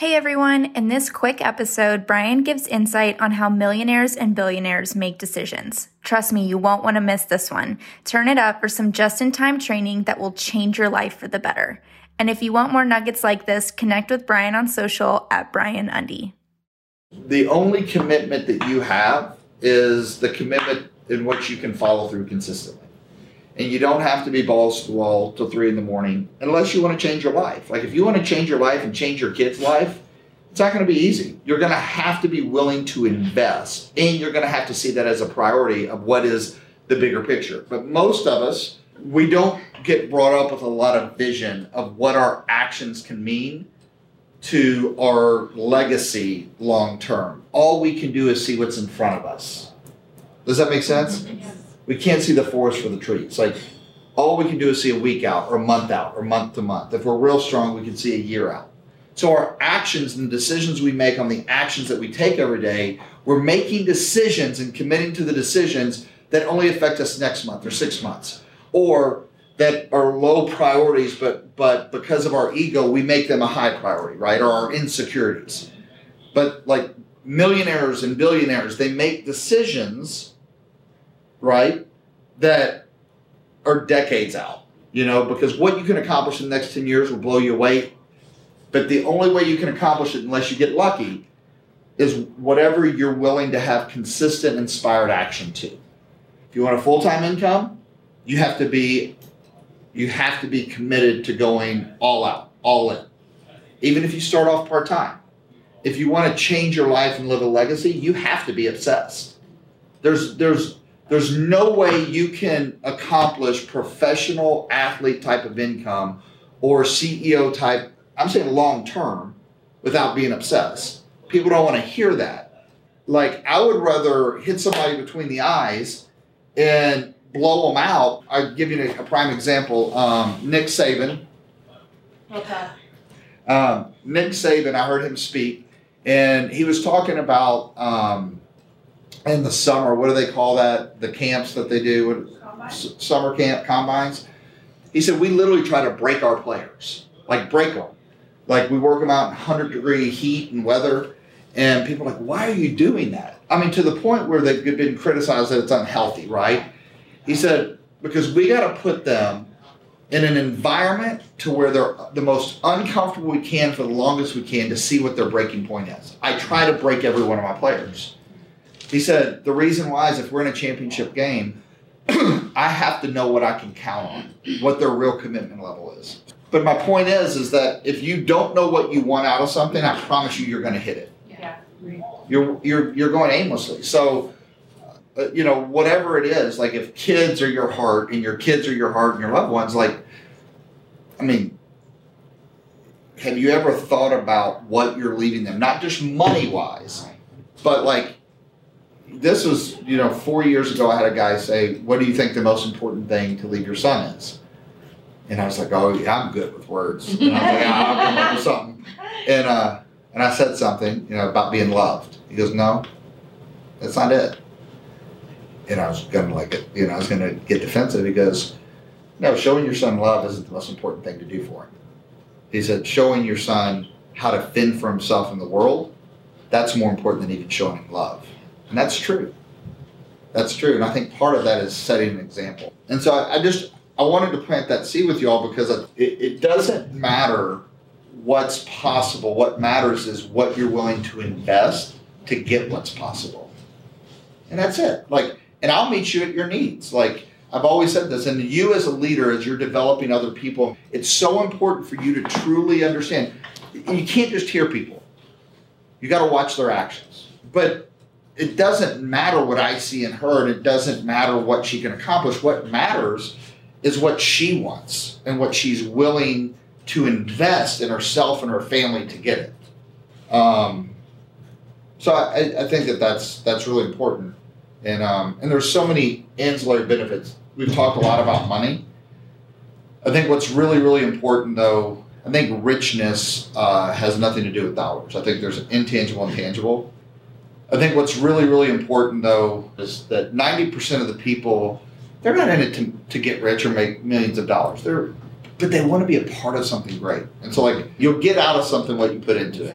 Hey everyone, in this quick episode, Brian gives insight on how millionaires and billionaires make decisions. Trust me, you won't want to miss this one. Turn it up for some just in time training that will change your life for the better. And if you want more nuggets like this, connect with Brian on social at Brian Undy. The only commitment that you have is the commitment in which you can follow through consistently. And you don't have to be balls to the wall till three in the morning unless you want to change your life. Like if you want to change your life and change your kid's life, it's not going to be easy. You're going to have to be willing to invest and you're going to have to see that as a priority of what is the bigger picture. But most of us, we don't get brought up with a lot of vision of what our actions can mean to our legacy long term. All we can do is see what's in front of us. Does that make sense? We can't see the forest for the trees. Like all we can do is see a week out or a month out or month to month. If we're real strong, we can see a year out. So our actions and the decisions we make on the actions that we take every day, we're making decisions and committing to the decisions that only affect us next month or six months. Or that are low priorities, but but because of our ego, we make them a high priority, right? Or our insecurities. But like millionaires and billionaires, they make decisions, right, that are decades out. You know, because what you can accomplish in the next 10 years will blow you away. But the only way you can accomplish it, unless you get lucky, is whatever you're willing to have consistent, inspired action to. If you want a full time income, you have to be you have to be committed to going all out, all in. Even if you start off part time. If you want to change your life and live a legacy, you have to be obsessed. There's there's there's no way you can accomplish professional athlete type of income or CEO type, I'm saying long term, without being obsessed. People don't want to hear that. Like I would rather hit somebody between the eyes and blow them out. I'll give you a, a prime example. Um, Nick Saban. Okay. Um, Nick Saban, I heard him speak, and he was talking about um, in the summer. What do they call that? The camps that they do, summer camp combines. He said we literally try to break our players, like break them, like we work them out in hundred degree heat and weather, and people are like, why are you doing that? I mean, to the point where they've been criticized that it's unhealthy, right? He said, because we got to put them in an environment to where they're the most uncomfortable we can for the longest we can to see what their breaking point is. I try to break every one of my players. He said, the reason why is if we're in a championship game, I have to know what I can count on, what their real commitment level is. But my point is, is that if you don't know what you want out of something, I promise you, you're going to hit it. Yeah. You're you're you're going aimlessly. So uh, you know, whatever it is, like if kids are your heart and your kids are your heart and your loved ones, like, I mean, have you ever thought about what you're leaving them? Not just money wise, but like, this was, you know, four years ago, I had a guy say, What do you think the most important thing to leave your son is? And I was like, Oh, yeah, I'm good with words. And I was like, I'll come up with something. And, uh, and I said something, you know, about being loved. He goes, No, that's not it and I was gonna like, you know, I was gonna get defensive because, no, showing your son love isn't the most important thing to do for him. He said, showing your son how to fend for himself in the world, that's more important than even showing him love, and that's true. That's true, and I think part of that is setting an example. And so I, I just I wanted to plant that seed with y'all because it, it doesn't matter what's possible. What matters is what you're willing to invest to get what's possible. And that's it. Like and I'll meet you at your needs. Like I've always said this, and you as a leader, as you're developing other people, it's so important for you to truly understand. You can't just hear people. You got to watch their actions. But it doesn't matter what I see in her, and it doesn't matter what she can accomplish. What matters is what she wants and what she's willing to invest in herself and her family to get it. Um, so I, I think that that's that's really important. And um, and there's so many ancillary benefits. We've talked a lot about money. I think what's really really important though, I think richness uh, has nothing to do with dollars. I think there's an intangible and tangible. I think what's really really important though is that 90% of the people they're not in it to, to get rich or make millions of dollars. They're but they want to be a part of something great. And so like you'll get out of something what you put into it.